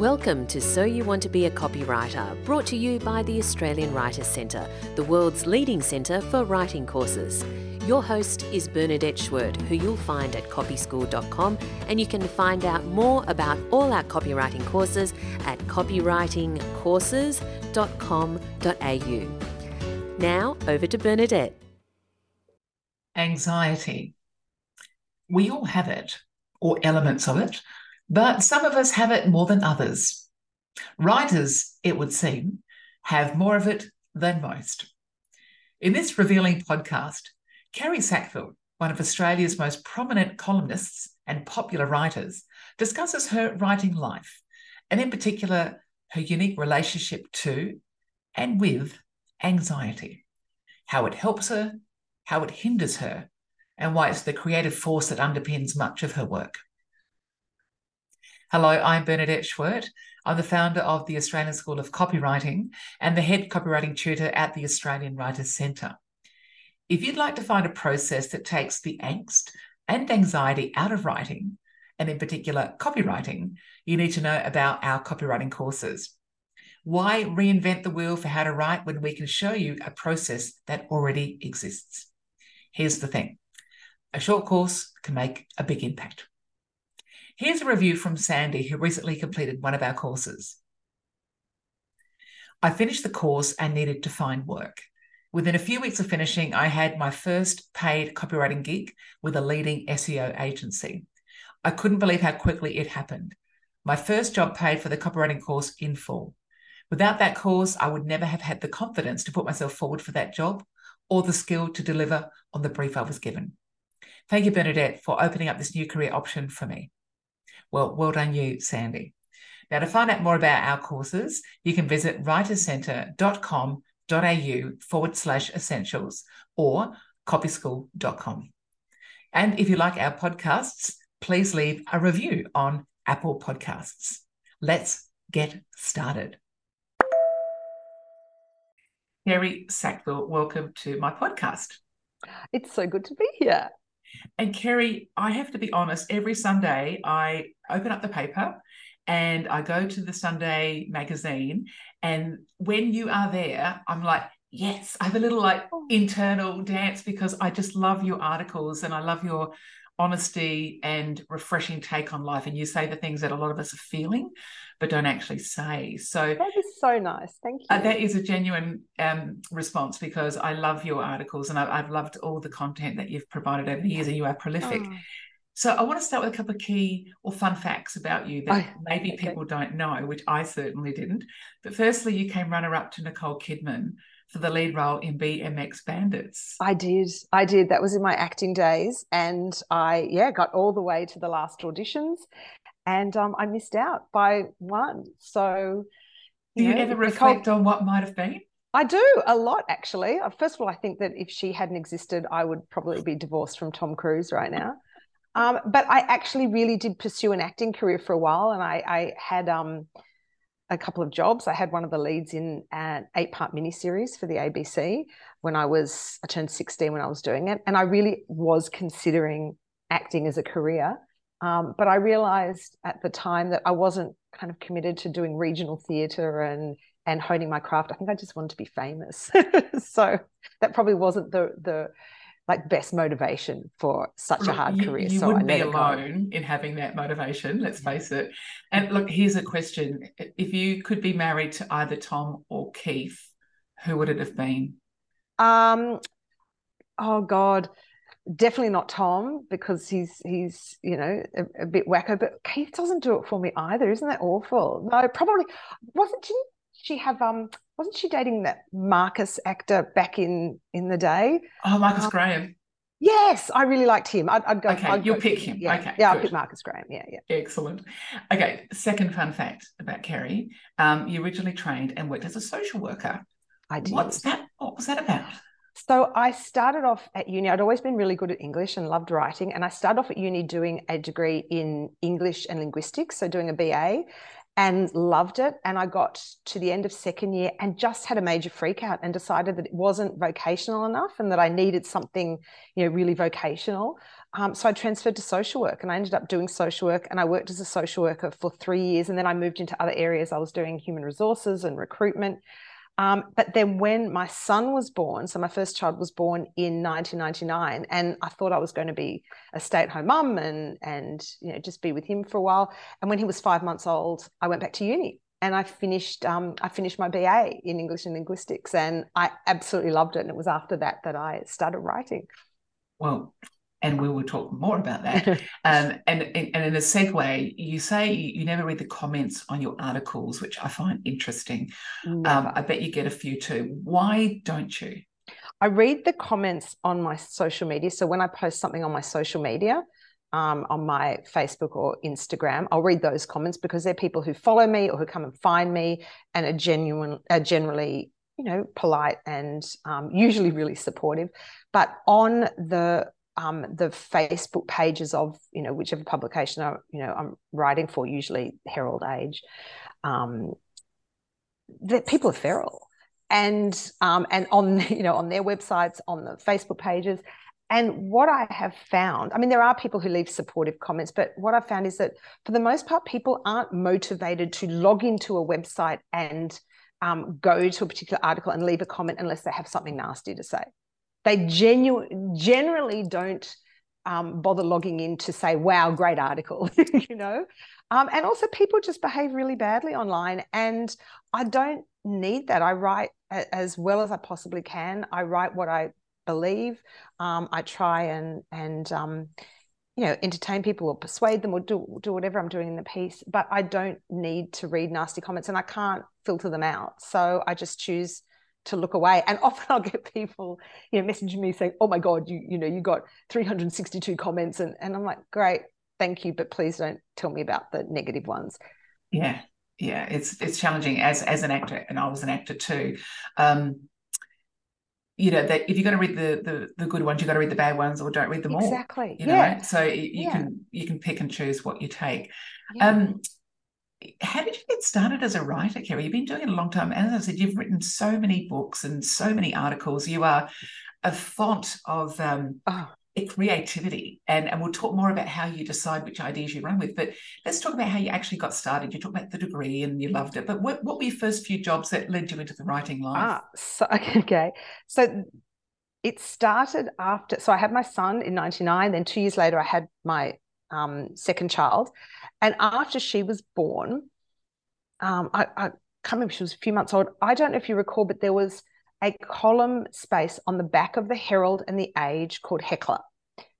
Welcome to So You Want to Be a Copywriter, brought to you by the Australian Writers Centre, the world's leading centre for writing courses. Your host is Bernadette Schwerdt, who you'll find at copyschool.com, and you can find out more about all our copywriting courses at copywritingcourses.com.au. Now, over to Bernadette. Anxiety. We all have it, or elements of it but some of us have it more than others. Writers, it would seem, have more of it than most. In this revealing podcast, Kerri Sackville, one of Australia's most prominent columnists and popular writers, discusses her writing life, and in particular, her unique relationship to and with anxiety, how it helps her, how it hinders her, and why it's the creative force that underpins much of her work. Hello, I'm Bernadette Schwerdt. I'm the founder of the Australian School of Copywriting and the head copywriting tutor at the Australian Writers Centre. If you'd like to find a process that takes the angst and anxiety out of writing, and in particular copywriting, you need to know about our copywriting courses. Why reinvent the wheel for how to write when we can show you a process that already exists? Here's the thing a short course can make a big impact. Here's a review from Sandy, who recently completed one of our courses. I finished the course and needed to find work. Within a few weeks of finishing, I had my first paid copywriting gig with a leading SEO agency. I couldn't believe how quickly it happened. My first job paid for the copywriting course in full. Without that course, I would never have had the confidence to put myself forward for that job or the skill to deliver on the brief I was given. Thank you, Bernadette, for opening up this new career option for me. Well, well done you, Sandy. Now, to find out more about our courses, you can visit writerscentre.com.au forward slash essentials or copyschool.com. And if you like our podcasts, please leave a review on Apple Podcasts. Let's get started. Kerri Sackville, welcome to my podcast. It's so good to be here. And Kerri, I have to be honest, every Sunday I open up the paper and I go to the Sunday magazine. And when you are there, I'm like, yes, I have a little like oh. internal dance because I just love your articles and I love your honesty and refreshing take on life. And you say the things that a lot of us are feeling, but don't actually say. So that is so nice. Thank you. Uh, that is a genuine um, response because I love your articles and I, have loved all the content that you've provided over the years, and you are prolific. Oh. So I want to start with a couple of key or fun facts about you that oh, maybe okay. people don't know, which I certainly didn't. But firstly, you came runner up to Nicole Kidman for the lead role in BMX Bandits. I did. I did. That was in my acting days. And I, yeah, got all the way to the last auditions and um, I missed out by one. So, do you, know, ever reflect Nicole, on what might have been? I do a lot, actually. Uh, first of all, I think that if she hadn't existed, I would probably be divorced from Tom Cruise right now. Um, but I actually really did pursue an acting career for a while, and I, I had um, a couple of jobs. I had one of the leads in an eight-part miniseries for the ABC when I was I turned sixteen when I was doing it, and I really was considering acting as a career. Um, but I realized at the time that I wasn't kind of committed to doing regional theatre and and honing my craft. I think I just wanted to be famous. so that probably wasn't the the like best motivation for such look, a hard you, career. You so wouldn't be alone go. in having that motivation. Let's face it. And look, here's a question: If you could be married to either Tom or Keith, who would it have been? Um. Oh God definitely not Tom because he's he's you know a, a, bit wacko. But Keith doesn't do it for me either. Isn't that awful? No, probably wasn't she? She have um wasn't she dating that Marcus actor back in in the day? Oh, Marcus um, Graham. Yes, I really liked him. I'd, I'd go. Okay, I'd you'll pick him. Yeah, okay, yeah, I'll pick Marcus Graham. Yeah, yeah. Excellent. Okay, second fun fact about Kerri: um, you originally trained and worked as a social worker. I did. What's that? What was that about? So I started off at uni. I'd always been really good at English and loved writing. And I started off at uni doing a degree in English and linguistics, so doing a BA, and loved it. And I got to the end of second year and just had a major freak out and decided that it wasn't vocational enough and that I needed something, you know, really vocational. Um, so I transferred to social work and I ended up doing social work and I worked as a social worker for three years. And then I moved into other areas. I was doing human resources and recruitment. Um, but then when my son was born, so my first child was born in 1999, and I thought I was going to be a stay-at-home mum and and you know just be with him for a while. And when he was five months old, I went back to uni and I finished um, I finished my BA in English and linguistics, and I absolutely loved it. And it was after that that I started writing. Well, and we will talk more about that. um, and, and in a segue, you say you never read the comments on your articles, which I find interesting. Um, I bet you get a few too. Why don't you? I read the comments on my social media. So when I post something on my social media, um, on my Facebook or Instagram, I'll read those comments because they're people who follow me or who come and find me and are genuine, are generally, you know, polite and um, usually really supportive. But on the um, the Facebook pages of you know whichever publication I you know I'm writing for, usually Herald Age, um, that people are feral, and um, and on you know on their websites, on the Facebook pages, and what I have found, I mean, there are people who leave supportive comments, but what I've found is that for the most part, people aren't motivated to log into a website and um, go to a particular article and leave a comment unless they have something nasty to say they genu- generally don't um, bother logging in to say, wow, great article, you know? Um, and also, people just behave really badly online. And I don't need that. I write as well as I possibly can. I write what I believe. Um, I try and, and, um, you know, entertain people or persuade them or do, do whatever I'm doing in the piece. But I don't need to read nasty comments and I can't filter them out. So I just choose to look away. And often I'll get people, you know, messaging me saying, "Oh my God, you you know, you got 362 comments," and and I'm like, "Great, thank you, but please don't tell me about the negative ones." Yeah, yeah, it's it's challenging as as an actor, and I was an actor too. Um, you know that if you're going to read the, the the good ones, you've got to read the bad ones, or don't read them exactly. all. Exactly. You know, yeah. so you yeah. can you can pick and choose what you take. Yeah. Um, how did you get started as a writer, Kerri? You've been doing it a long time. As I said, you've written so many books and so many articles. You are a font of um, oh. creativity. And, and we'll talk more about how you decide which ideas you run with. But let's talk about how you actually got started. You talked about the degree and you loved it. But what, what were your first few jobs that led you into the writing life? Ah, so, okay. So it started after, so I had my son in 99. Then two years later, I had my um, second child. And after she was born, um, I, I can't remember, she was a few months old. I don't know if you recall, but there was a column space on the back of the Herald and the Age called Heckler,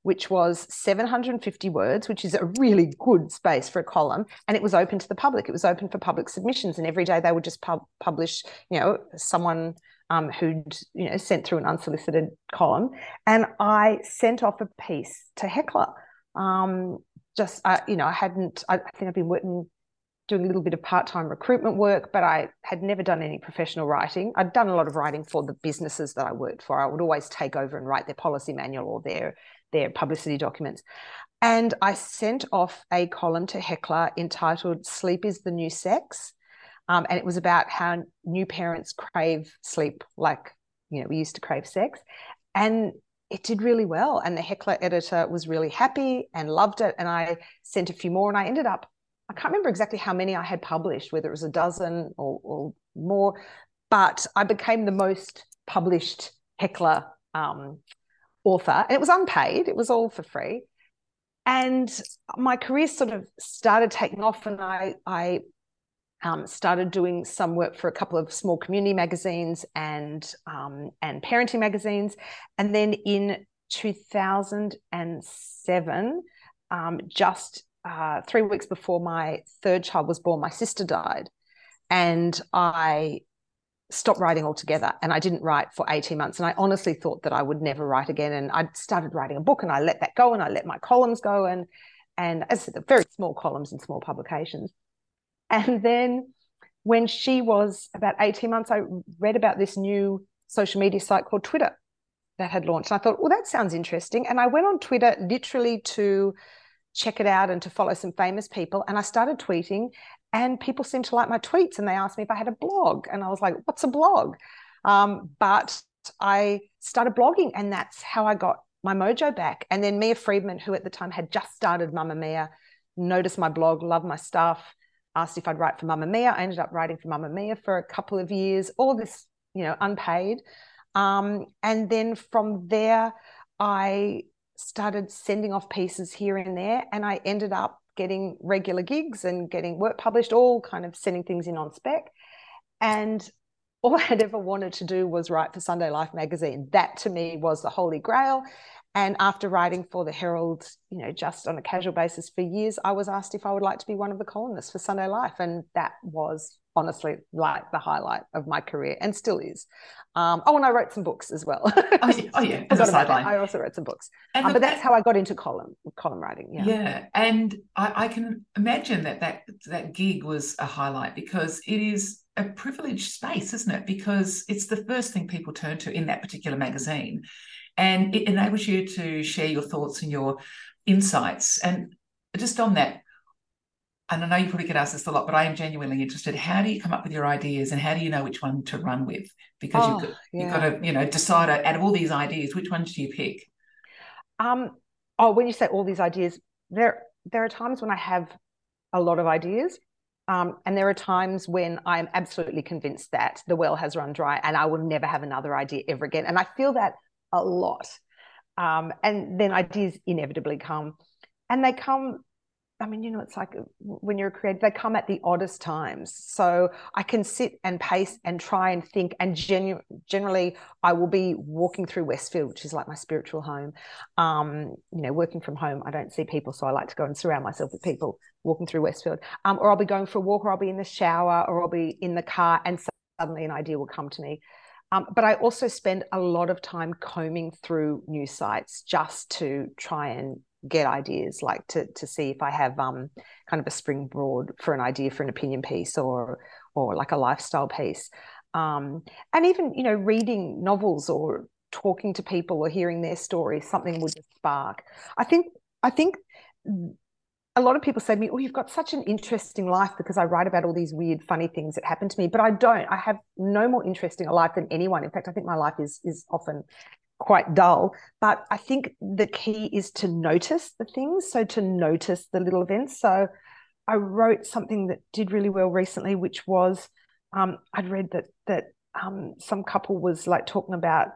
which was 750 words, which is a really good space for a column. And it was open to the public. It was open for public submissions. And every day they would just pub- publish, you know, someone um, who'd, you know, sent through an unsolicited column. And I sent off a piece to Heckler. Um, just uh, you know I hadn't I, I think I've been working doing a little bit of part-time recruitment work but I had never done any professional writing. I'd done a lot of writing for the businesses that I worked for. I would always take over and write their policy manual or their their publicity documents. And I sent off a column to Heckler entitled Sleep is the New Sex. Um, and it was about how new parents crave sleep like you know we used to crave sex. And it did really well. And the Heckler editor was really happy and loved it. And I sent a few more, and I ended up, I can't remember exactly how many I had published, whether it was a dozen or, or more, but I became the most published Heckler um, author. And it was unpaid, it was all for free. And my career sort of started taking off, and I, I um, started doing some work for a couple of small community magazines and um, and parenting magazines, and then in 2007, um, just uh, three weeks before my third child was born, my sister died, and I stopped writing altogether and I didn't write for 18 months. And I honestly thought that I would never write again. And I started writing a book and I let that go and I let my columns go. And and as I said, very small columns and small publications and then when she was about 18 months, I read about this new social media site called Twitter that had launched. And I thought, well, that sounds interesting. And I went on Twitter literally to check it out and to follow some famous people. And I started tweeting, and people seemed to like my tweets. And they asked me if I had a blog. And I was like, what's a blog? Um, but I started blogging, and that's how I got my mojo back. And then Mia Freedman, who at the time had just started Mamamia, noticed my blog, loved my stuff, asked if I'd write for Mamamia. I ended up writing for Mamamia for a couple of years, all this, you know, unpaid. Um, and then from there, I started sending off pieces here and there, and I ended up getting regular gigs and getting work published, all kind of sending things in on spec. And all I'd ever wanted to do was write for Sunday Life magazine. That to me was the holy grail. And after writing for the Herald, you know, just on a casual basis for years, I was asked if I would like to be one of the columnists for Sunday Life. And that was honestly like the highlight of my career and still is. Um, oh, and I wrote some books as well. oh, yeah, oh, yeah. as a sideline. I also wrote some books. Um, but that's how I got into column column writing. Yeah, yeah. and I, I can imagine that that that gig was a highlight because it is a privileged space, isn't it? Because it's the first thing people turn to in that particular magazine. And it enables you to share your thoughts and your insights. And just on that, and I know you probably get asked this a lot, but I am genuinely interested. How do you come up with your ideas and how do you know which one to run with? Because oh, you've, got, yeah. you've got to, you know, decide out of all these ideas, which ones do you pick? Um, oh, when you say all these ideas, there there are times when I have a lot of ideas. Um, and there are times when I'm absolutely convinced that the well has run dry and I will never have another idea ever again. And I feel that a lot. Um, and then ideas inevitably come. And they come I mean, you know, it's like when you're a creator, they come at the oddest times. So I can sit and pace and try and think. And genu- generally, I will be walking through Westfield, which is like my spiritual home. Um, you know, working from home, I don't see people, so I like to go and surround myself with people walking through Westfield. Um, or I'll be going for a walk, or I'll be in the shower, or I'll be in the car, and suddenly an idea will come to me. Um, but I also spend a lot of time combing through news sites just to try and get ideas like to to see if I have um kind of a springboard for an idea for an opinion piece or or like a lifestyle piece. Um and even you know reading novels or talking to people or hearing their stories something would spark. I think I think a lot of people say to me, Oh, you've got such an interesting life because I write about all these weird, funny things that happen to me. But I don't. I have no more interesting a life than anyone. In fact, I think my life is is often quite dull. But I think the key is to notice the things. So to notice the little events. So I wrote something that did really well recently, which was um, I'd read that that um, some couple was like talking about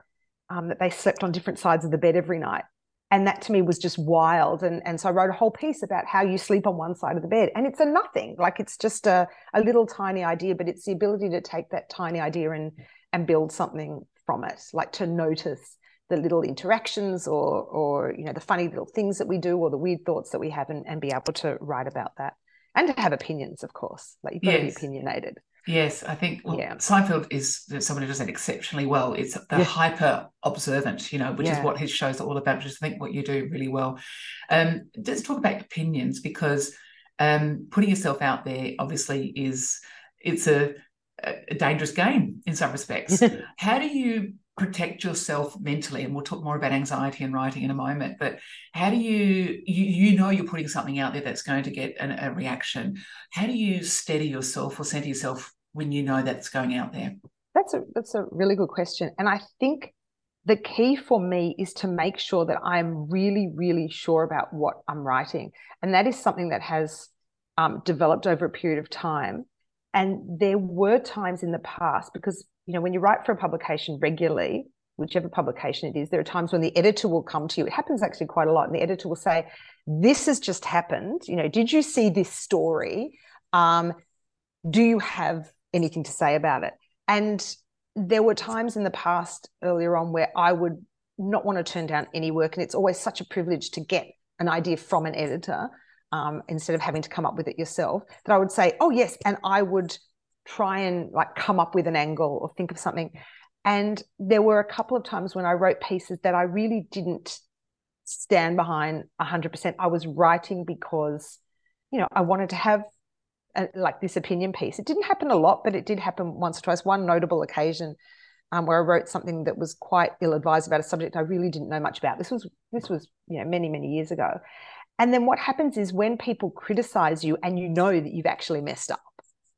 um, that they slept on different sides of the bed every night. And that to me was just wild. And, and so I wrote a whole piece about how you sleep on one side of the bed. And it's a nothing, like it's just a, a little tiny idea, but it's the ability to take that tiny idea and and build something from it, like to notice the little interactions or or you know the funny little things that we do or the weird thoughts that we have and, and be able to write about that and to have opinions of course like you've got yes. to be opinionated yes i think well, yeah. seinfeld is someone who does that exceptionally well it's the hyper observant you know which yeah. is what his shows are all about which is i think what you do really well um let's talk about opinions because um putting yourself out there obviously is it's a a dangerous game in some respects. How do you protect yourself mentally and we'll talk more about anxiety and writing in a moment but how do you you, you know you're putting something out there that's going to get an, a reaction. How do you steady yourself or center yourself when you know that's going out there? That's a that's a really good question and i think the key for me is to make sure that i'm really really sure about what i'm writing and that is something that has um, developed over a period of time. And there were times in the past because you know, when you write for a publication regularly, whichever publication it is, there are times when the editor will come to you. It happens actually quite a lot. And the editor will say, This has just happened. You know, did you see this story? Um, do you have anything to say about it? And there were times in the past earlier on where I would not want to turn down any work. And it's always such a privilege to get an idea from an editor um, instead of having to come up with it yourself that I would say, Oh, yes. And I would try and like come up with an angle or think of something. And there were a couple of times when I wrote pieces that I really didn't stand behind 100%. I was writing because, you know, I wanted to have a, like this opinion piece. It didn't happen a lot, but it did happen once or twice. One notable occasion um, where I wrote something that was quite ill-advised about a subject I really didn't know much about. This was this was you know many many years ago. And then what happens is when people criticize you and you know that you've actually messed up,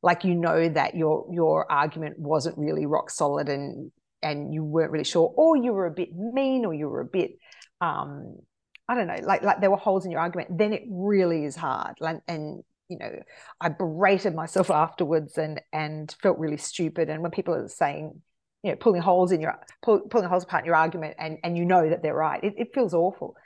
like you know that your your argument wasn't really rock solid and and you weren't really sure or you were a bit mean or you were a bit um, I don't know, like like there were holes in your argument, then it really is hard. Like, and you know, I berated myself afterwards and and felt really stupid. And when people are saying, you know, pulling holes in your pull, pulling holes apart in your argument, and and you know that they're right, it, it feels awful.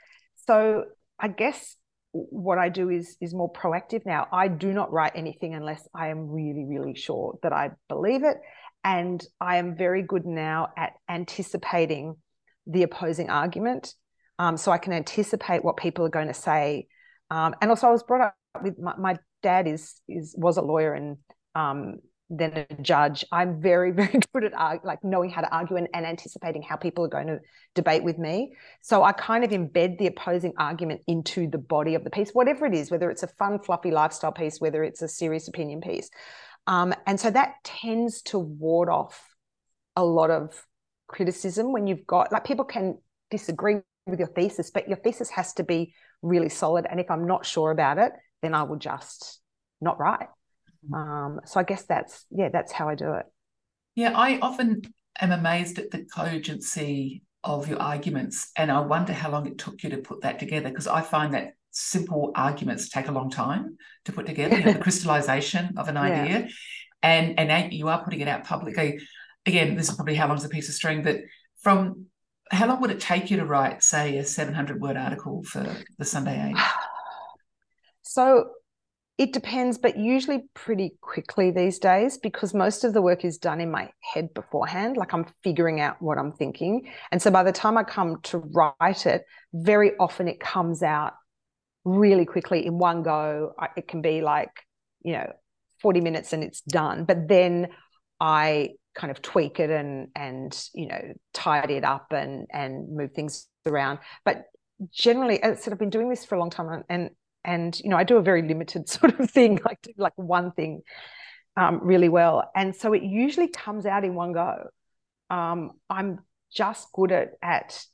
So I guess what I do is is more proactive now. I do not write anything unless I am really really sure that I believe it, and I am very good now at anticipating the opposing argument, um, so I can anticipate what people are going to say. Um, and also, I was brought up with my, my dad is is was a lawyer and um, then a judge. I'm very very good at like knowing how to argue and, and anticipating how people are going to debate with me. So I kind of embed the opposing argument into the body of the piece, whatever it is, whether it's a fun fluffy lifestyle piece, whether it's a serious opinion piece, um, and so that tends to ward off a lot of criticism when you've got like people can disagree with your thesis, but your thesis has to be really solid. And if I'm not sure about it, then I will just not write. Um, so I guess that's yeah, that's how I do it. Yeah, I often am amazed at the cogency of your arguments, and I wonder how long it took you to put that together. Because I find that simple arguments take a long time to put together. You know, the crystallization of an idea, yeah. and and you are putting it out publicly. Again, this is probably how long's a piece of string, but from how long would it take you to write, say, a 700 word article for the Sunday Age? So it depends, but usually pretty quickly these days because most of the work is done in my head beforehand. Like I'm figuring out what I'm thinking. And so by the time I come to write it, very often it comes out really quickly in one go. It can be like, you know, 40 minutes and it's done. But then I kind of tweak it and and you know tidy it up and and move things around but generally as I said I've been doing this for a long time and and you know i do a very limited sort of thing like do like one thing um, really well. And so it usually comes out in one go. Um, i'm just good at at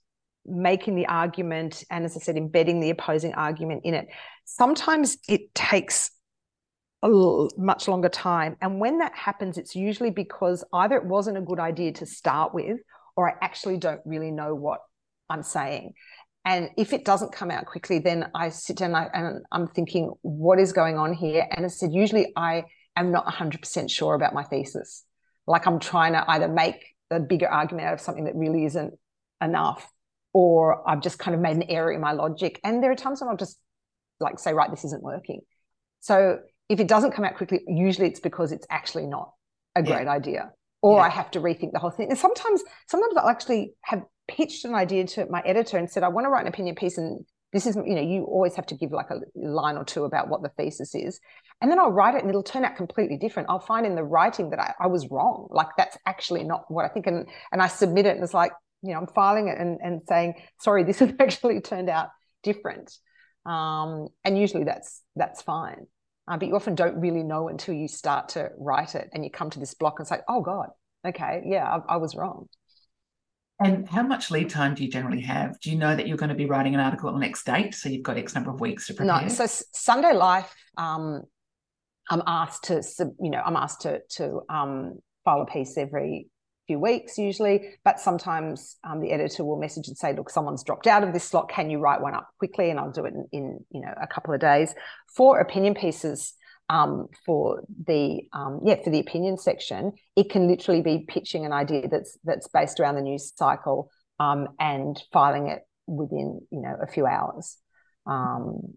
making the argument and as i said embedding the opposing argument in it. Sometimes it takes a much longer time. And when that happens it's usually because either it wasn't a good idea to start with or i actually don't really know what i'm saying and if it doesn't come out quickly, then I sit down and I'm thinking, what is going on here? And I said, usually I am not 100% sure about my thesis. Like I'm trying to either make a bigger argument out of something that really isn't enough, or I've just kind of made an error in my logic. And there are times when I'll just like say, right, this isn't working. So if it doesn't come out quickly, usually it's because it's actually not a great yeah. idea or yeah. I have to rethink the whole thing. And sometimes, sometimes I'll actually have pitched an idea to my editor and said, I want to write an opinion piece and this is, you know, you always have to give like a line or two about what the thesis is. And then I'll write it and it'll turn out completely different. I'll find in the writing that I, I was wrong. Like that's actually not what I think. And and I submit it and it's like, you know, I'm filing it and, and saying, sorry, this has actually turned out different. Um, and usually that's that's fine. Uh, but you often don't really know until you start to write it and you come to this block and say, oh God, okay, yeah, I, I was wrong. And how much lead time do you generally have? Do you know that you're going to be writing an article on the next date? So you've got X number of weeks to prepare? No. So Sunday Life, um, I'm asked to, you know, I'm asked to, to um, file a piece every few weeks usually, but sometimes um, the editor will message and say, look, someone's dropped out of this slot. Can you write one up quickly? And I'll do it in, in you know, a couple of days. For opinion pieces, um, for the um, yeah for the opinion section, it can literally be pitching an idea that's that's based around the news cycle um, and filing it within you know a few hours. Um,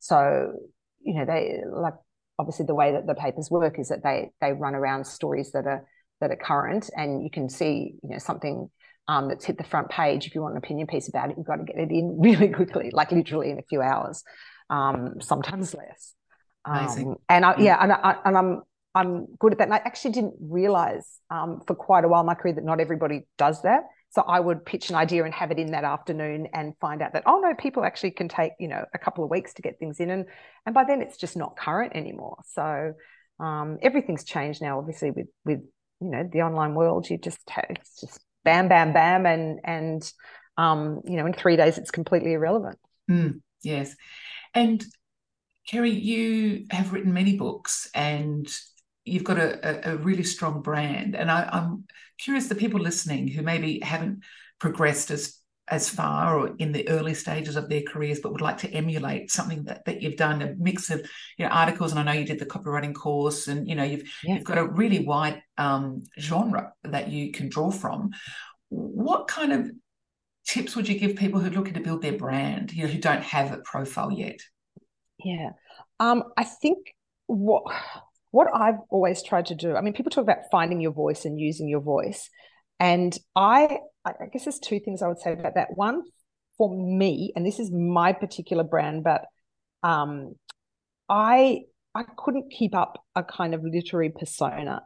so you know they like obviously the way that the papers work is that they they run around stories that are that are current, and you can see you know something um, that's hit the front page. If you want an opinion piece about it, you've got to get it in really quickly, like literally in a few hours, um, sometimes less. Um, and I, yeah, and, I, and I'm I'm good at that. And I actually didn't realize um, for quite a while in my career that not everybody does that. So I would pitch an idea and have it in that afternoon and find out that oh no, people actually can take you know a couple of weeks to get things in, and and by then it's just not current anymore. So um, everything's changed now, obviously with with you know the online world. You just have, it's just bam, bam, bam, and and um, you know in three days it's completely irrelevant. Mm, yes, and Kerri, you have written many books and you've got a, a, really strong brand. And I, am curious the people listening who maybe haven't progressed as as far or in the early stages of their careers, but would like to emulate something that, that you've done, a mix of you know articles, and I know you did the copywriting course, and you know you've yeah. you've got a really wide um, genre that you can draw from. What kind of tips would you give people who are looking to build their brand, you know, who don't have a profile yet? Yeah, um, I think what what I've always tried to do. I mean, people talk about finding your voice and using your voice, and I I guess there's two things I would say about that. One, for me, and this is my particular brand, but um, I I couldn't keep up a kind of literary persona.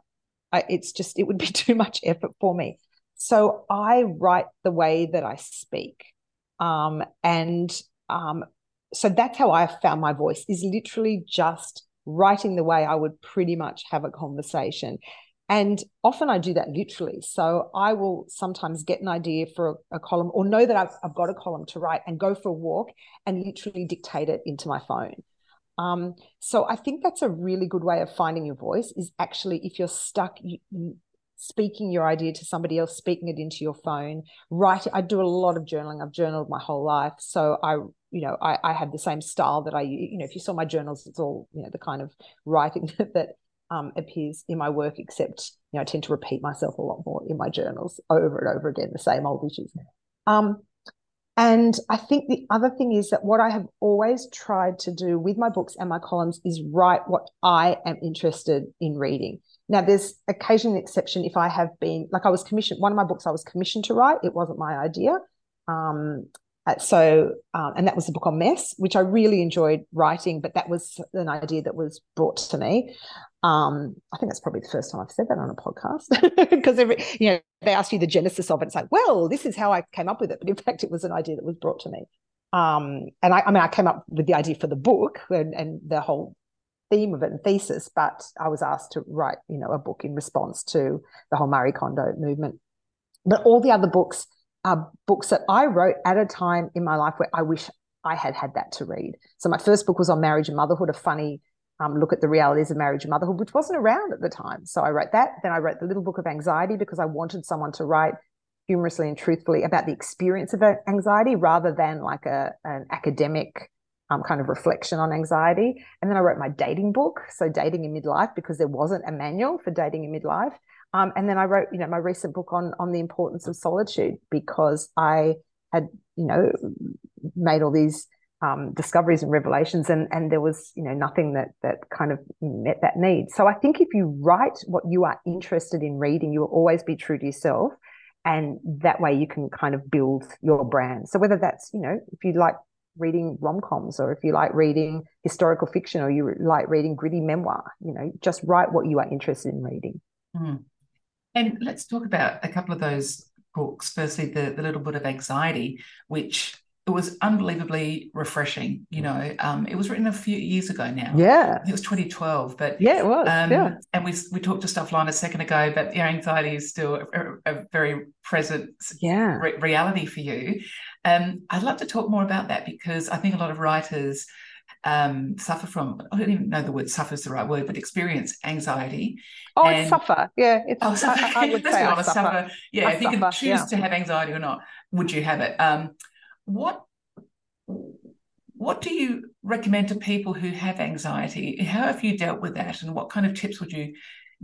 I, it's just it would be too much effort for me. So I write the way that I speak, um, and um, so that's how I found my voice. Is literally just writing the way I would pretty much have a conversation. And often I do that literally. So I will sometimes get an idea for a, a column or know that I've, I've, got a column to write and go for a walk and literally dictate it into my phone. Um, so I think that's a really good way of finding your voice is actually if you're stuck speaking your idea to somebody else, speaking it into your phone, write. I do a lot of journaling. I've journaled my whole life. So I, you know, I, I have the same style that I, you know, if you saw my journals, it's all, you know, the kind of writing that, that um, appears in my work, except you know, I tend to repeat myself a lot more in my journals over and over again, the same old issues. Um, and I think the other thing is that what I have always tried to do with my books and my columns is write what I am interested in reading. Now, there's occasionally an exception if I have been, like I was commissioned, one of my books I was commissioned to write, it wasn't my idea. Um, uh, so, um, and that was the book on mess, which I really enjoyed writing, but that was an idea that was brought to me. Um, I think that's probably the first time I've said that on a podcast because every, you know, they ask you the genesis of it. It's like, well, this is how I came up with it. But in fact, it was an idea that was brought to me. Um, and I, I mean, I came up with the idea for the book and, and the whole theme of it and thesis, but I was asked to write, you know, a book in response to the whole Marie Kondo movement. But all the other books are books that I wrote at a time in my life where I wish I had had that to read. So my first book was on marriage and motherhood, a funny um, look at the realities of marriage and motherhood, which wasn't around at the time. So I wrote that. Then I wrote the little book of anxiety because I wanted someone to write humorously and truthfully about the experience of anxiety rather than like a an academic um, kind of reflection on anxiety. And then I wrote my dating book, so dating in midlife, because there wasn't a manual for dating in midlife. Um, and then I wrote, you know, my recent book on on the importance of solitude because I had, you know, made all these um, discoveries and revelations, and and there was, you know, nothing that that kind of met that need. So I think if you write what you are interested in reading, you will always be true to yourself, and that way you can kind of build your brand. So whether that's, you know, if you like reading rom-coms or if you like reading historical fiction or you like reading gritty memoir you know just write what you are interested in reading mm. And let's talk about a couple of those books. Firstly, the, the Little Bit of Anxiety, which it was unbelievably refreshing. You know, um, it was written a few years ago now. Yeah, it was 2012. But yeah, it was. Um, yeah. And we we talked to Stefan a second ago, but your anxiety is still a, a very present yeah. re- reality for you. Um, I'd love to talk more about that because I think a lot of writers um, suffer from, I don't even know the word suffer is the right word, but experience anxiety. Oh, and, suffer. Yeah. It's, oh, suffer. I, I would say I suffer. suffer. Yeah. I if suffer, you could choose yeah. to have anxiety or not, would you have it? Um, what, what do you recommend to people who have anxiety? How have you dealt with that? And what kind of tips would you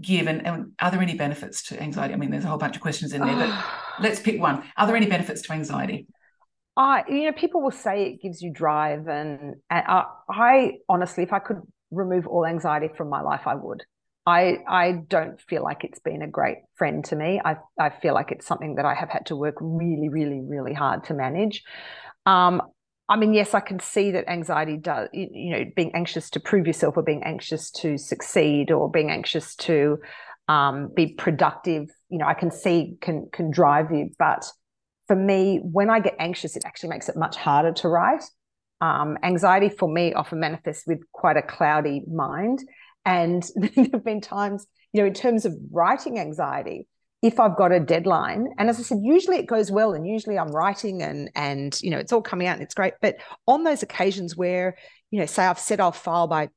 give? And, and are there any benefits to anxiety? I mean, there's a whole bunch of questions in there, but let's pick one. Are there any benefits to anxiety? I, you know, people will say it gives you drive, and, and I, I honestly, if I could remove all anxiety from my life, I would. I I don't feel like it's been a great friend to me. I I feel like it's something that I have had to work really, really, really hard to manage. Um, I mean, yes, I can see that anxiety does, you know, being anxious to prove yourself or being anxious to succeed or being anxious to um, be productive, you know, I can see can can drive you. But for me, when I get anxious, it actually makes it much harder to write. Um, anxiety for me often manifests with quite a cloudy mind. And there have been times, you know, in terms of writing anxiety, if I've got a deadline, and as I said, usually it goes well, and usually I'm writing and and you know it's all coming out and it's great. But on those occasions where, you know, say I've said I'll file by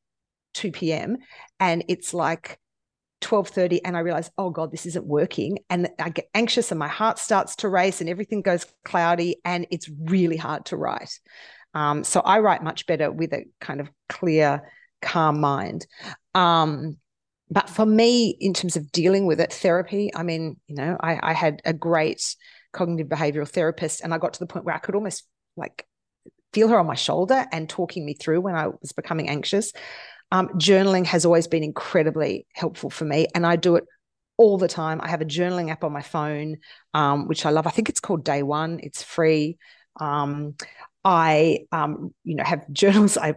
2 p.m. and it's like 12:30 and I realize, oh God, this isn't working. And I get anxious and my heart starts to race and everything goes cloudy and it's really hard to write. Um, so I write much better with a kind of clear, calm mind. Um, but for me, in terms of dealing with it, therapy, I mean, you know, I, I had a great cognitive behavioral therapist and I got to the point where I could almost like feel her on my shoulder and talking me through when I was becoming anxious. Um, journaling has always been incredibly helpful for me, and I do it all the time. I have a journaling app on my phone, um, which I love. I think it's called Day One. It's free. Um, I, um, you know, have journals. I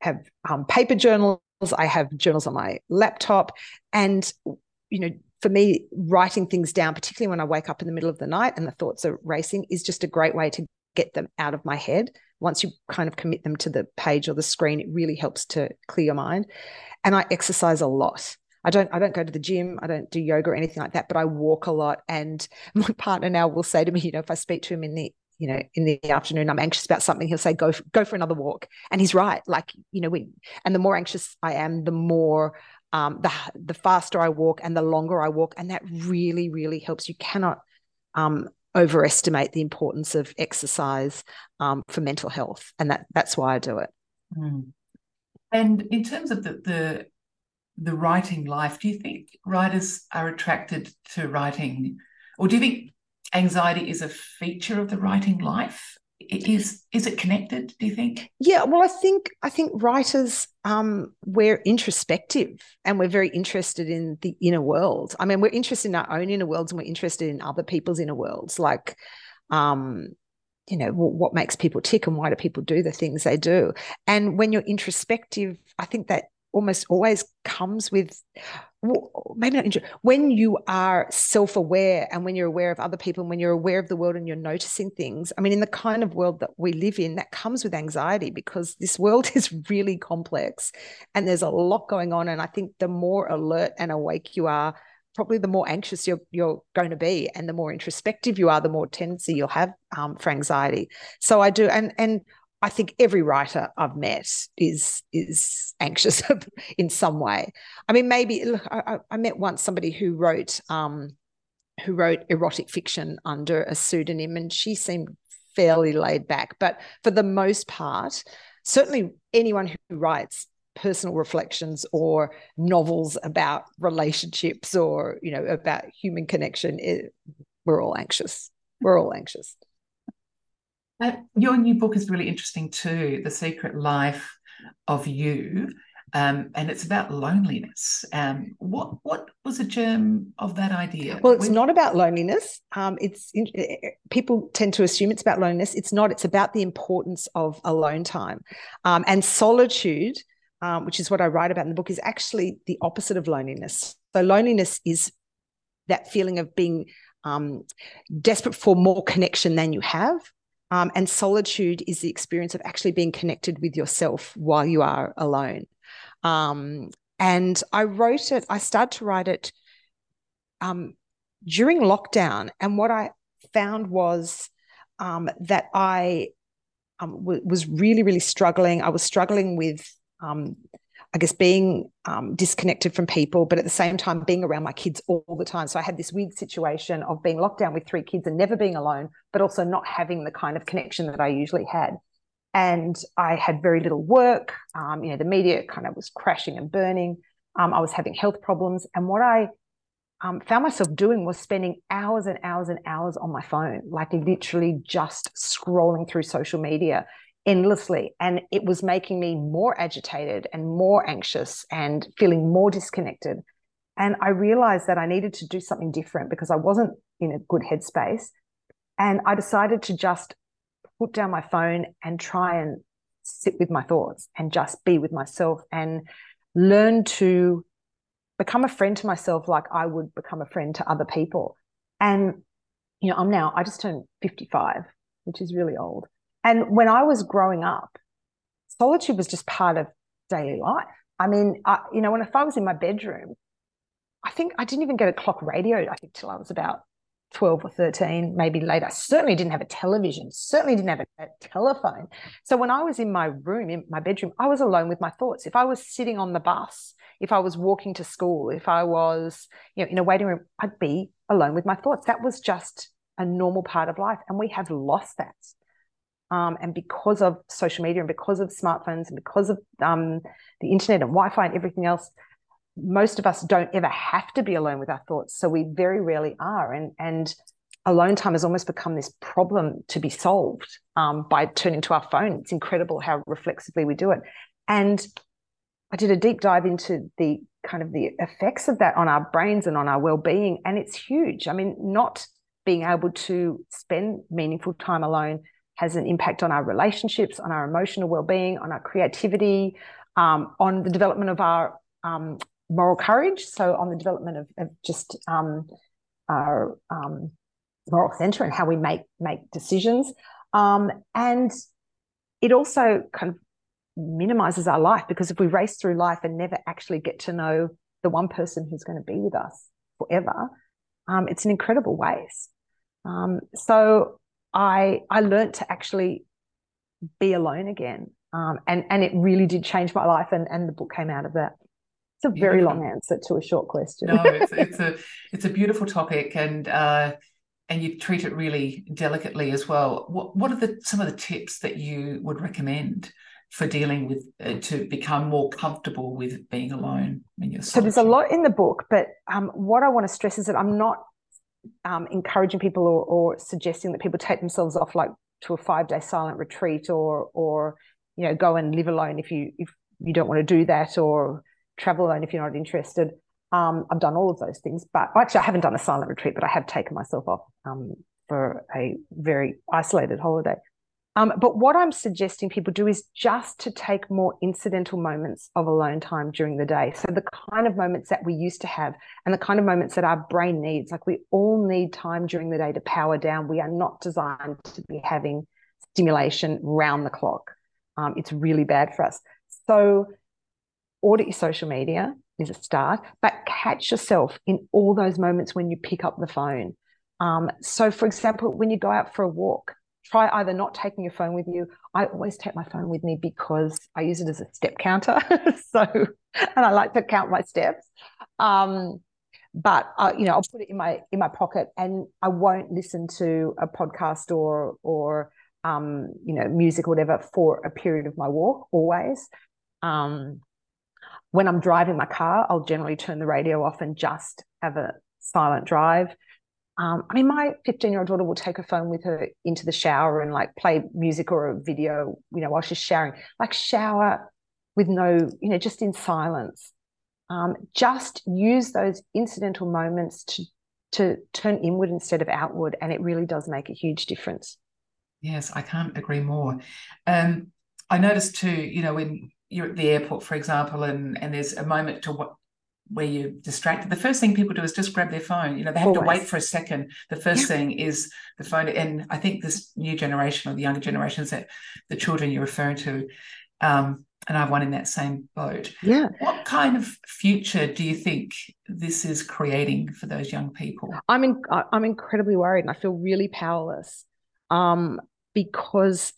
have um, paper journals. I have journals on my laptop, and you know, for me, writing things down, particularly when I wake up in the middle of the night and the thoughts are racing, is just a great way to get them out of my head. Once you kind of commit them to the page or the screen, it really helps to clear your mind. And I exercise a lot. I don't I don't go to the gym, I don't do yoga or anything like that, but I walk a lot. And my partner now will say to me, you know, if I speak to him in the you know in the afternoon i'm anxious about something he'll say go go for another walk and he's right like you know and the more anxious i am the more um, the the faster i walk and the longer i walk and that really really helps you cannot um, overestimate the importance of exercise um, for mental health, and that that's why I do it. Mm. And in terms of the, the the writing life, do you think writers are attracted to writing, or do you think anxiety is a feature of the writing life? Is is it connected do you think? Yeah well i think i think writers um we're introspective and we're very interested in the inner world. I mean we're interested in our own inner worlds and we're interested in other people's inner worlds. Like um you know what makes people tick and why do people do the things they do? And when you're introspective i think that almost always comes with maybe not when you are self-aware and when you're aware of other people and when you're aware of the world and you're noticing things i mean in the kind of world that we live in that comes with anxiety because this world is really complex and there's a lot going on. And i think the more alert and awake you are probably the more anxious you're, you're going to be and the more introspective you are the more tendency you'll have um, for anxiety. So i do and and I think every writer I've met is is anxious in some way. I mean, maybe look, I, I met once somebody who wrote um, who wrote erotic fiction under a pseudonym, and she seemed fairly laid back. But for the most part, certainly anyone who writes personal reflections or novels about relationships or you know about human connection, it, we're all anxious. We're all anxious. Uh, your new book is really interesting too, The Secret Life of You. Um, and it's about loneliness. Um, what what was the germ of that idea? Well, it's not about loneliness. Um, it's eh, eh, people tend to assume it's about loneliness. It's not. It's about the importance of alone time um, and solitude, um, which is what I write about in the book. Is actually the opposite of loneliness. So loneliness is that feeling of being um, desperate for more connection than you have. Um, and solitude is the experience of actually being connected with yourself while you are alone. Um, and I wrote it, I started to write it um, during lockdown. And what I found was um, that I um, was really, really struggling. I was struggling with um, I guess being um, disconnected from people, but at the same time being around my kids all, the time. So I had this weird situation of being locked down with three kids and never being alone, but also not having the kind of connection that I usually had. And I had very little work. Um, you know, the media kind of was crashing and burning. Um, I was having health problems, and what I um, found myself doing was spending hours and hours and hours on my phone, like literally just scrolling through social media endlessly. And it was making me more agitated and more anxious and feeling more disconnected. And I realized that I needed to do something different because I wasn't in a good headspace. And I decided to just put down my phone and try and sit with my thoughts and just be with myself and learn to become a friend to myself like I would become a friend to other people. And, you know, I'm now, I just turned 55, which is really old. And when I was growing up, solitude was just part of daily life. I mean, I, you know, when if I was in my bedroom, I think I didn't even get a clock radio, I think, till I was about 12 or 13, maybe later. I certainly didn't have a television, certainly didn't have a, a, telephone. So when I was in my room, in my bedroom, I was alone with my thoughts. If I was sitting on the bus if I was walking to school, if I was, you know, in a waiting room, I'd be alone with my thoughts. That was just a normal part of life. And we have lost that. Um, and because of social media and because of smartphones and because of um, the internet and Wi Fi and everything else, most of us don't ever have to be alone with our thoughts. So we very rarely are. And, and alone time has almost become this problem to be solved um, by turning to our phone. It's incredible how reflexively we do it. And I did a deep dive into the kind of the effects of that on our brains and on our well-being, and it's huge. I mean, not being able to spend meaningful time alone has an impact on our relationships, on our emotional well-being, on our creativity, um, on the development of our um, moral courage. So on the development of, of just um, our um, moral center and how we make make decisions. Um, and it also kind of minimizes our life because if we race through life and never actually get to know the one person who's going to be with us forever, um, it's an incredible waste. So I I learned to actually be alone again, um, and and it really did change my life, and and the book came out of that. It's a very long answer to a short question. no, it's, it's a it's a beautiful topic, and uh, and you treat it really delicately as well. What what are the some of the tips that you would recommend for dealing with uh, to become more comfortable with being alone in your so there's a lot in the book but um, what i want to stress is that i'm not um, encouraging people or, or, suggesting that people take themselves off like to a five day silent retreat or or you know go and live alone if you if you don't want to do that or travel alone if you're not interested um, I've done all of those things, but actually, I haven't done a silent retreat, but I have taken myself off um, for a very isolated holiday. Um, but what I'm suggesting people do is just to take more incidental moments of alone time during the day. So, the kind of moments that we used to have and the kind of moments that our brain needs. Like, we all need time during the day to power down. We are not designed to be having stimulation round the clock. Um, it's really bad for us. So, audit your social media, is a start, but catch yourself in all those moments when you pick up the phone. Um, so, for example, when you go out for a walk, try either not taking your phone with you. I always take my phone with me because I use it as a step counter. so, and I like to count my steps. Um, but uh, you know, I'll put it in my in my pocket, and I won't listen to a podcast or or um, you know music or whatever for a period of my walk. Always. Um, when I'm driving my car, I'll generally turn the radio off and just have a silent drive. Um, I mean, my 15 year old daughter will take her phone with her into the shower and like play music or a video, you know, while she's showering, like shower with no, you know, just in silence. Um, just use those incidental moments to to turn inward instead of outward, and it really does make a huge difference. Yes, I can't agree more. Um, I noticed too, you know, when you're at the airport, for example, and and there's a moment to what where you're distracted, the first thing people do is just grab their phone. You know, they have Always. to wait for a second. The first yeah. thing is the phone. And I think this new generation or the younger generations that the children you're referring to, um, and I've one in that same boat. Yeah. What kind of future do you think this is creating for those young people? I'm in, I'm incredibly worried and I feel really powerless um, because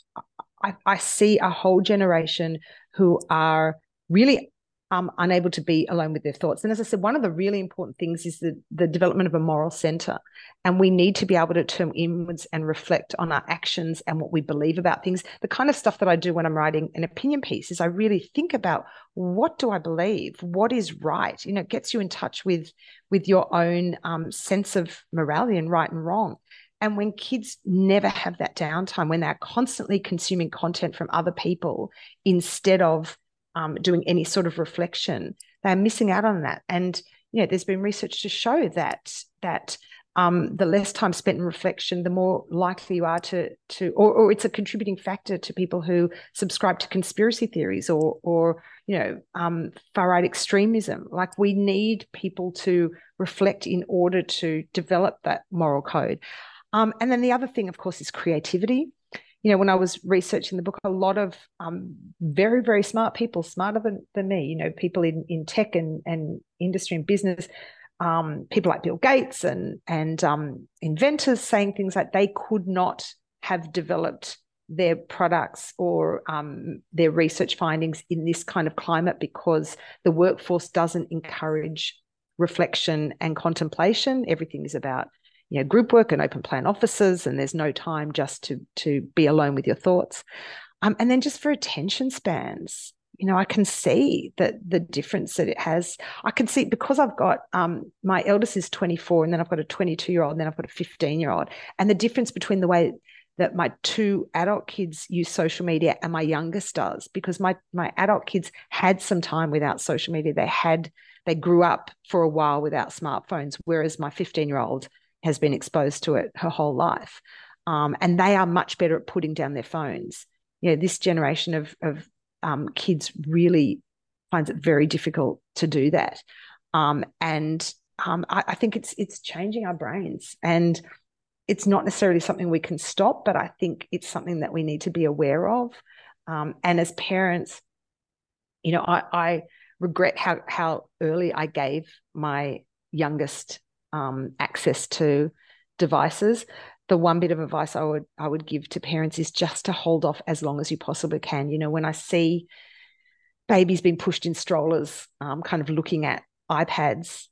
I, I see a whole generation who are really um, unable to be alone with their thoughts. And as I said, one of the really important things is the, the development of a moral center. And we need to be able to turn inwards and reflect on our actions and what we believe about things. The kind of stuff that I do when I'm writing an opinion piece is I really think about what do I believe? What is right? You know, it gets you in touch with, with your own um, sense of morality and right and wrong. And when kids never have that downtime, when they're constantly consuming content from other people instead of um, doing any sort of reflection, they're missing out on that. And you know, there's been research to show that that um, the less time spent in reflection, the more likely you are to to, or, or, it's a contributing factor to people who subscribe to conspiracy theories or or you know um, far right extremism. Like we need people to reflect in order to develop that moral code. Um, and then the other thing, of course, is creativity. You know, when I was researching the book, a lot of um, very, very smart people, smarter than, than me, you know, people in, in tech and, and industry and business, um, people like Bill Gates and, and um, inventors saying things like they could not have developed their products or um, their research findings in this kind of climate because the workforce doesn't encourage reflection and contemplation. Everything is about you know group work and open plan offices, and there's no time just to to be alone with your thoughts. Um, and then just for attention spans, you know, I can see that the difference that it has. I can see because I've got um, my eldest is 24, and then I've got a 22 year old, and then I've got a 15 year old, and the difference between the way that my two adult kids use social media and my youngest does because my my adult kids had some time without social media they had they grew up for a while without smartphones whereas my 15 year old has been exposed to it her whole life. Um, and they are much better at putting down their phones. You know this generation of of um, kids really finds it very difficult to do that. Um, and um, I, I think it's it's changing our brains. And it's not necessarily something we can stop, but I think it's something that we need to be aware of. Um, and as parents, you know, I, I, regret how how early I gave my youngest um, access to devices. The one bit of advice I would I would give to parents is just to hold off as long as you possibly can. You know, when I see babies being pushed in strollers, um, kind of looking at iPads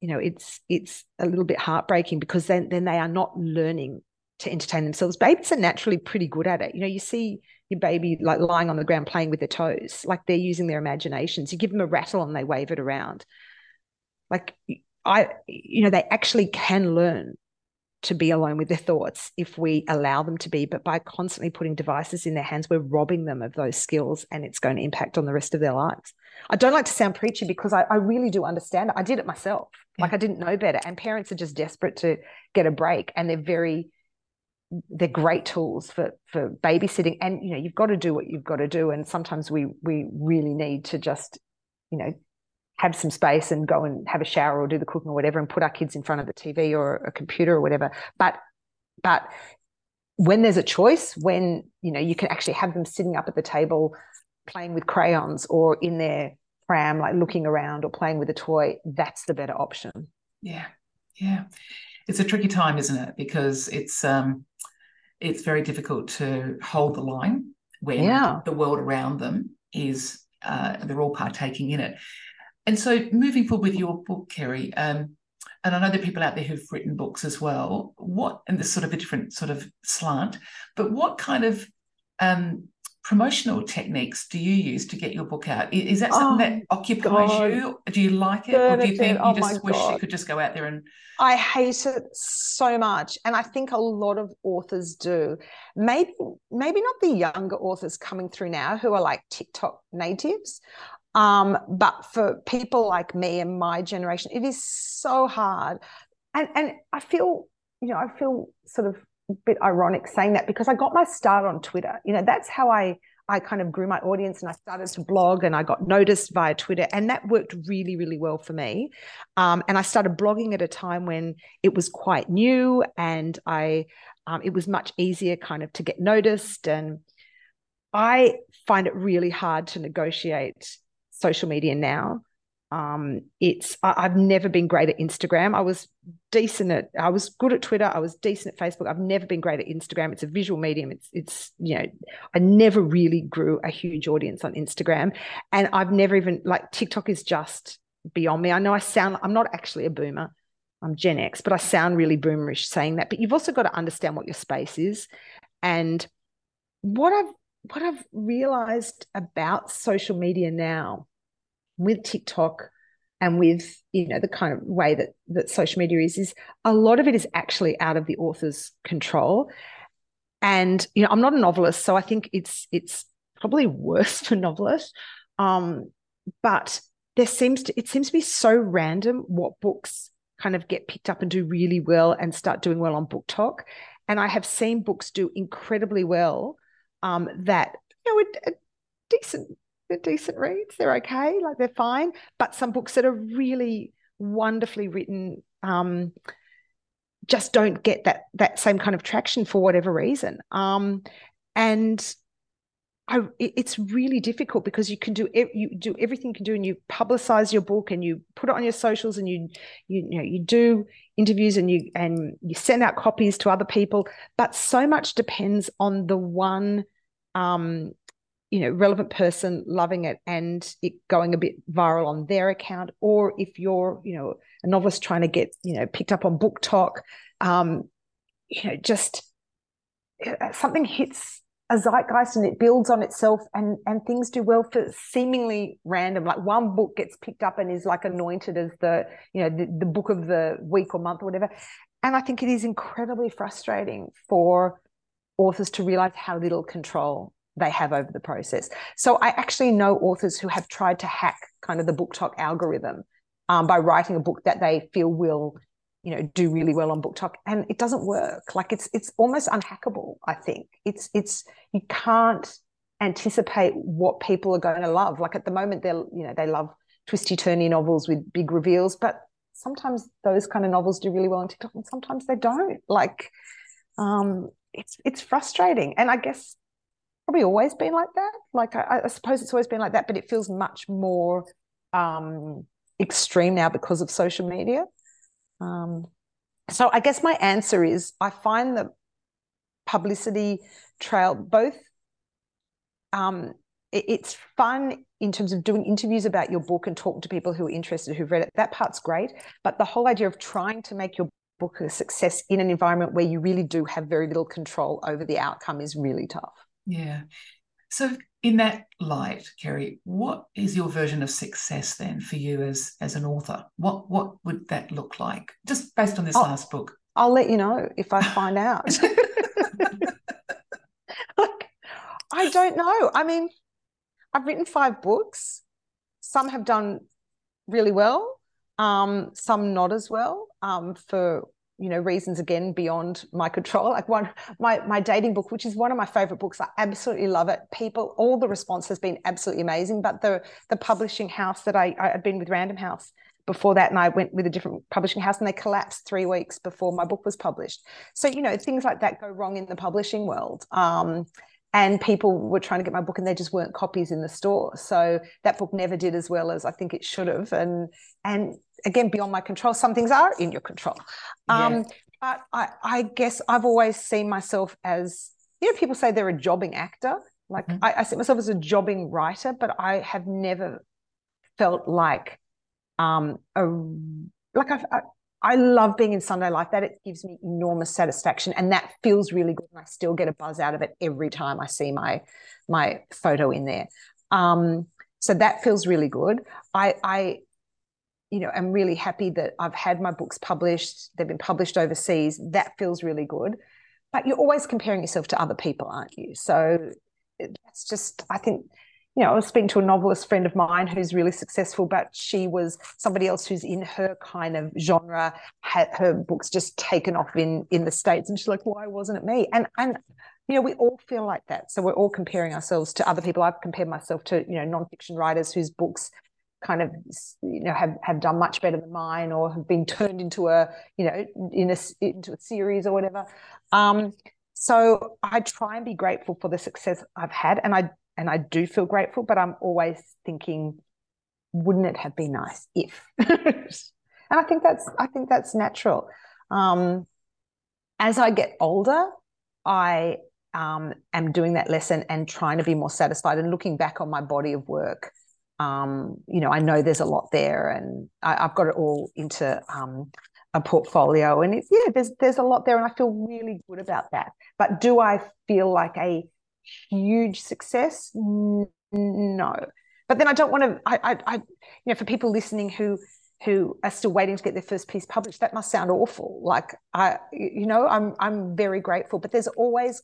you know it's it's a little bit heartbreaking because then then they are not learning to entertain themselves babies are naturally pretty good at it you know you see your baby like lying on the ground playing with their toes like they're using their imaginations you give them a rattle and they wave it around like i you know they actually can learn to be alone with their thoughts if we allow them to be. But by constantly putting devices in their hands, we're robbing them of those skills and it's going to impact on the rest of their lives. I don't like to sound preachy because I, I really do understand. I did it myself. Yeah. Like I didn't know better. And parents are just desperate to get a break and they're very they're great tools for for babysitting and you know you've got to do what you've got to do and sometimes we we really need to just you know have some space and go and have a shower or do the cooking or whatever and put our kids in front of the TV or a computer or whatever. But but when there's a choice, when you know you can actually have them sitting up at the table playing with crayons or in their pram, like looking around or playing with a toy, that's the better option. Yeah. Yeah. It's a tricky time, isn't it? Because it's um it's very difficult to hold the line when yeah. the world around them is uh, they're all partaking in it. And so, moving forward with your book, Kerri, um, and I know there are people out there who've written books as well. What, and there's sort of a different sort of slant, but what kind of um, promotional techniques do you use to get your book out? Is that something oh, that occupies God. you? Do you like it, or do you think oh you just wish God. you could just go out there and? I hate it so much, and I think a lot of authors do. Maybe, maybe not the younger authors coming through now who are like TikTok natives. Um, but for people like me and my generation, it is so hard. And and I feel, you know, I feel sort of a bit ironic saying that because I got my start on Twitter. You know, that's how I I kind of grew my audience and I started to blog and I got noticed via Twitter. And that worked really, really well for me. Um, and I started blogging at a time when it was quite new and I um, it was much easier kind of to get noticed. And I find it really hard to negotiate social media now. Um, it's I, have never been great at Instagram. I was decent at I was good at Twitter. I was decent at Facebook. I've never been great at Instagram. It's a visual medium. It's it's you know I never really grew a huge audience on Instagram, and I've never even like TikTok is just beyond me. I know I sound I'm not actually a boomer. I'm Gen X, but I sound really boomerish saying that. But you've also got to understand what your space is, and what I've what I've realized about social media now with TikTok and with you know the kind of way that that social media is is a lot of it is actually out of the author's control. And you know i'm not a novelist so i think it's it's probably worse for novelists. Um, but there seems to it seems to be so random what books kind of get picked up and do really well and start doing well on BookTok. And i have seen books do incredibly well um, that you know a, a decent they're decent reads. They're okay, like they're fine. But some books that are really wonderfully written um, just don't get that that same kind of traction for whatever reason. Um, and I, it's really difficult because you can do you do everything you can do, and you publicize your book, and you put it on your socials, and you you, you know you do interviews, and you and you send out copies to other people. But so much depends on the one, um, you know, relevant person loving it and it going a bit viral on their account, or if you're you know a novelist trying to get you know picked up on BookTok, um, you know, just uh, something hits a zeitgeist and it builds on itself and and things do well for seemingly random. Like one book gets picked up and is like anointed as the you know the, the book of the week or month or whatever. And i think it is incredibly frustrating for authors to realize how little control they have over the process. So i actually know authors who have tried to hack kind of the BookTok algorithm um, by writing a book that they feel will you know do really well on BookTok and it doesn't work. Like it's it's almost unhackable i think. It's it's you can't anticipate what people are going to love. Like at the moment they're you know they love twisty turny novels with big reveals but sometimes those kind of novels do really well on tiktok and sometimes they don't. Like um it's it's frustrating. And i guess probably always been like that like I, I suppose it's always been like that but it feels much more um extreme now because of social media um, so I guess my answer is I find the publicity trail both um, it, it's fun in terms of doing interviews about your book and talking to people who are interested who've read it. That part's great, but the whole idea of trying to make your book a success in an environment where you really do have very little control over the outcome is really tough. Yeah. So in that light, Kerri, what is your version of success then for you as as an author? What what would that look like? Just based on this I'll, last book. I'll let you know if I find out. I don't know. I mean, I've written five books. Some have done really well. Um, some not as well um, for you know reasons again beyond my control. Like one my my dating book which is one of my favorite books i absolutely love it. People all the response has been absolutely amazing but the the publishing house that i i had been with random house before that and i went with a different publishing house and they collapsed three weeks before my book was published. So you know things like that go wrong in the publishing world. Um, and people were trying to get my book and there just weren't copies in the store. So that book never did as well as i think it should have. And and again beyond my control some things are in your control um, yeah. but I, I guess i've always seen myself as you know people say they're a jobbing actor like mm-hmm. I, I see myself as a jobbing writer but i have never felt like um a like I've, I, I love being in Sunday Life. That it gives me enormous satisfaction, and that feels really good. And I still get a buzz out of it every time I see my my photo in there. Um, so that feels really good. I, I, you know, am really happy that I've had my books published. They've been published overseas. That feels really good. But you're always comparing yourself to other people, aren't you? So that's just, I think you know, I was speaking to a novelist friend of mine who's really successful, but she was somebody else who's in her kind of genre, had her books just taken off in in the States. And she's like, why wasn't it me? And and you know, we all feel like that. So we're all comparing ourselves to other people. I've compared myself to, you know, nonfiction writers whose books kind of you know have have done much better than mine or have been turned into a you know in a into a series or whatever um so i try and be grateful for the success i've had and i and I do feel grateful, but I'm always thinking, wouldn't it have been nice if? and I think that's I think that's natural. Um, as I get older, I um, am doing that lesson and trying to be more satisfied and looking back on my body of work. Um, you know, I know there's a lot there, and I, have got it all into um, a portfolio, and it's yeah, there's there's a lot there, and I feel really good about that. But do I feel like a huge success? No. But then I don't want to. I, I, I, you know, for people listening who who are still waiting to get their first piece published, that must sound awful. Like I, you know, I'm I'm very grateful. But there's always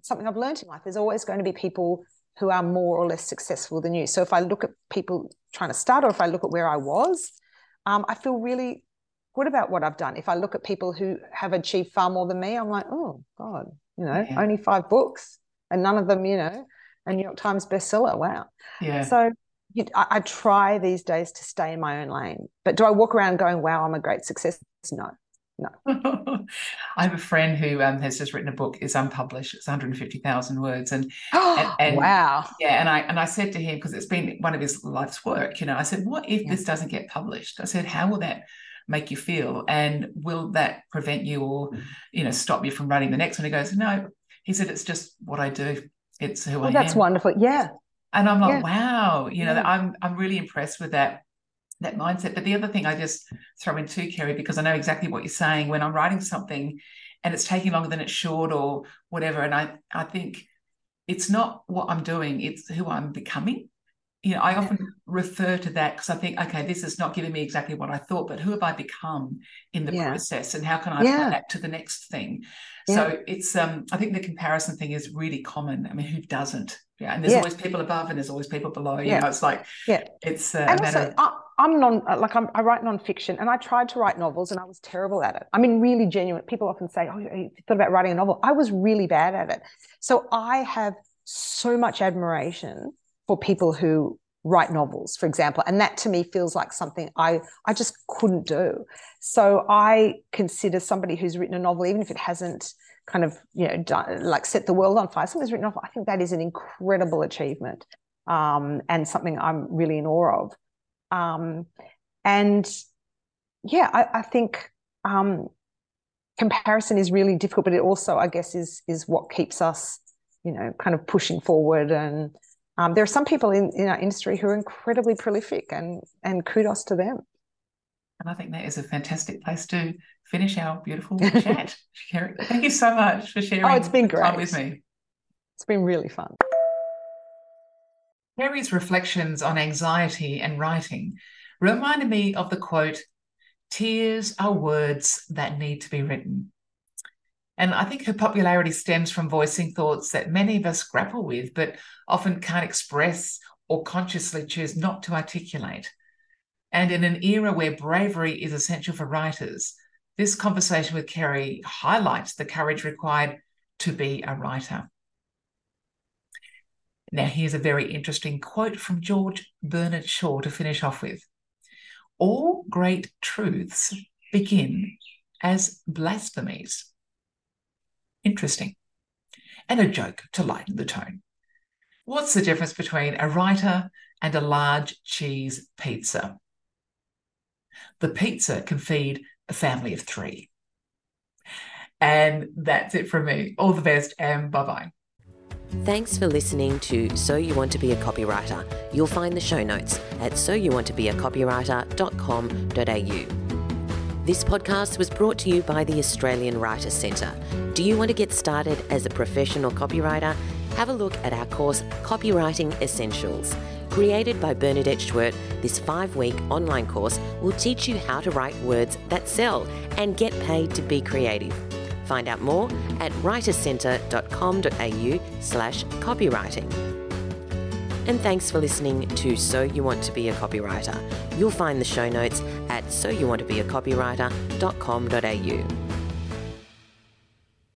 something I've learned in life. There's always going to be people who are more or less successful than you. So if I look at people trying to start, or if I look at where I was, um, I feel really good about what I've done. If I look at people who have achieved far more than me, I'm like, oh God, you know, yeah. only five books and none of them, you know, a New York Times bestseller. Wow. Yeah. So you, I, I, try these days to stay in my own lane. But do I walk around going, wow, I'm a great success? No. No. I have a friend who um, has just written a book. It's unpublished. It's 150,000 words, and, and, and wow. Yeah, and I and I said to him because it's been one of his life's work. You know, I said, "What if Yeah. this doesn't get published?" I said, "How will that make you feel, and will that prevent you or you know stop you from writing the next one?" He goes, "No." He said, "It's just what I do. It's who Well, I that's am." That's wonderful. Yeah. And I'm like, Yeah. wow, you know, Yeah. I'm I'm really impressed with that that mindset. But the other thing I just throw in too, Kerri, because I know exactly what you're saying. When I'm writing something and it's taking longer than it should or whatever, and I I think it's not what I'm doing, it's who I'm becoming. You know, I Yeah. often refer to that because I think, okay, this is not giving me exactly what I thought, but who have I become in the Yeah. process and how can I Yeah. apply that to the next thing? So it's um I think the comparison thing is really common. I mean, who doesn't? Yeah. And there's always people above and there's always people below. You know, it's like Yeah. it's uh, a and matter also, of I, I'm non like I'm, I write nonfiction, and I tried to write novels, and I was terrible at it. I mean, really genuine. People often say, "Oh, you thought about writing a novel?" I was really bad at it. So I have so much admiration for people who write novels, for example, and that to me feels like something I I just couldn't do. So I consider somebody who's written a novel, even if it hasn't kind of you know done, like set the world on fire, somebody's written a novel. I think that is an incredible achievement um, and something I'm really in awe of. Um, and yeah, I, I think um, comparison is really difficult, but it also, I guess, is is what keeps us, you know, kind of pushing forward. And um, there are some people in, in our industry who are incredibly prolific, and and kudos to them. and I think that is a fantastic place to finish our beautiful chat. Thank you so much for sharing Oh, it's been time great. with me. It's been really fun. Kerri's reflections on anxiety and writing reminded me of the quote, Tears are words that need to be written. And I think her popularity stems from voicing thoughts that many of us grapple with, but often can't express or consciously choose not to articulate. And in an era where bravery is essential for writers, this conversation with Kerri highlights the courage required to be a writer. Now, here's a very interesting quote from George Bernard Shaw to finish off with. All great truths begin as blasphemies. Interesting. And a joke to lighten the tone. What's the difference between a writer and a large cheese pizza? The pizza can feed a family of three. And that's it from me. All the best and bye bye. Thanks for listening to So You Want to Be a Copywriter. You'll find the show notes at soyouwanttobeacopywriter.com.au. This podcast was brought to you by the Australian Writers Centre. Do you want to get started as a professional copywriter? Have a look at our course Copywriting Essentials. Created by Bernadette Schwerdt, this five week online course will teach you how to write words that sell and get paid to be creative. Find out more at writerscentre.com.au slash copywriting. And thanks for listening to So You Want to Be a Copywriter. You'll find the show notes at soyouwanttobeacopywriter.com.au.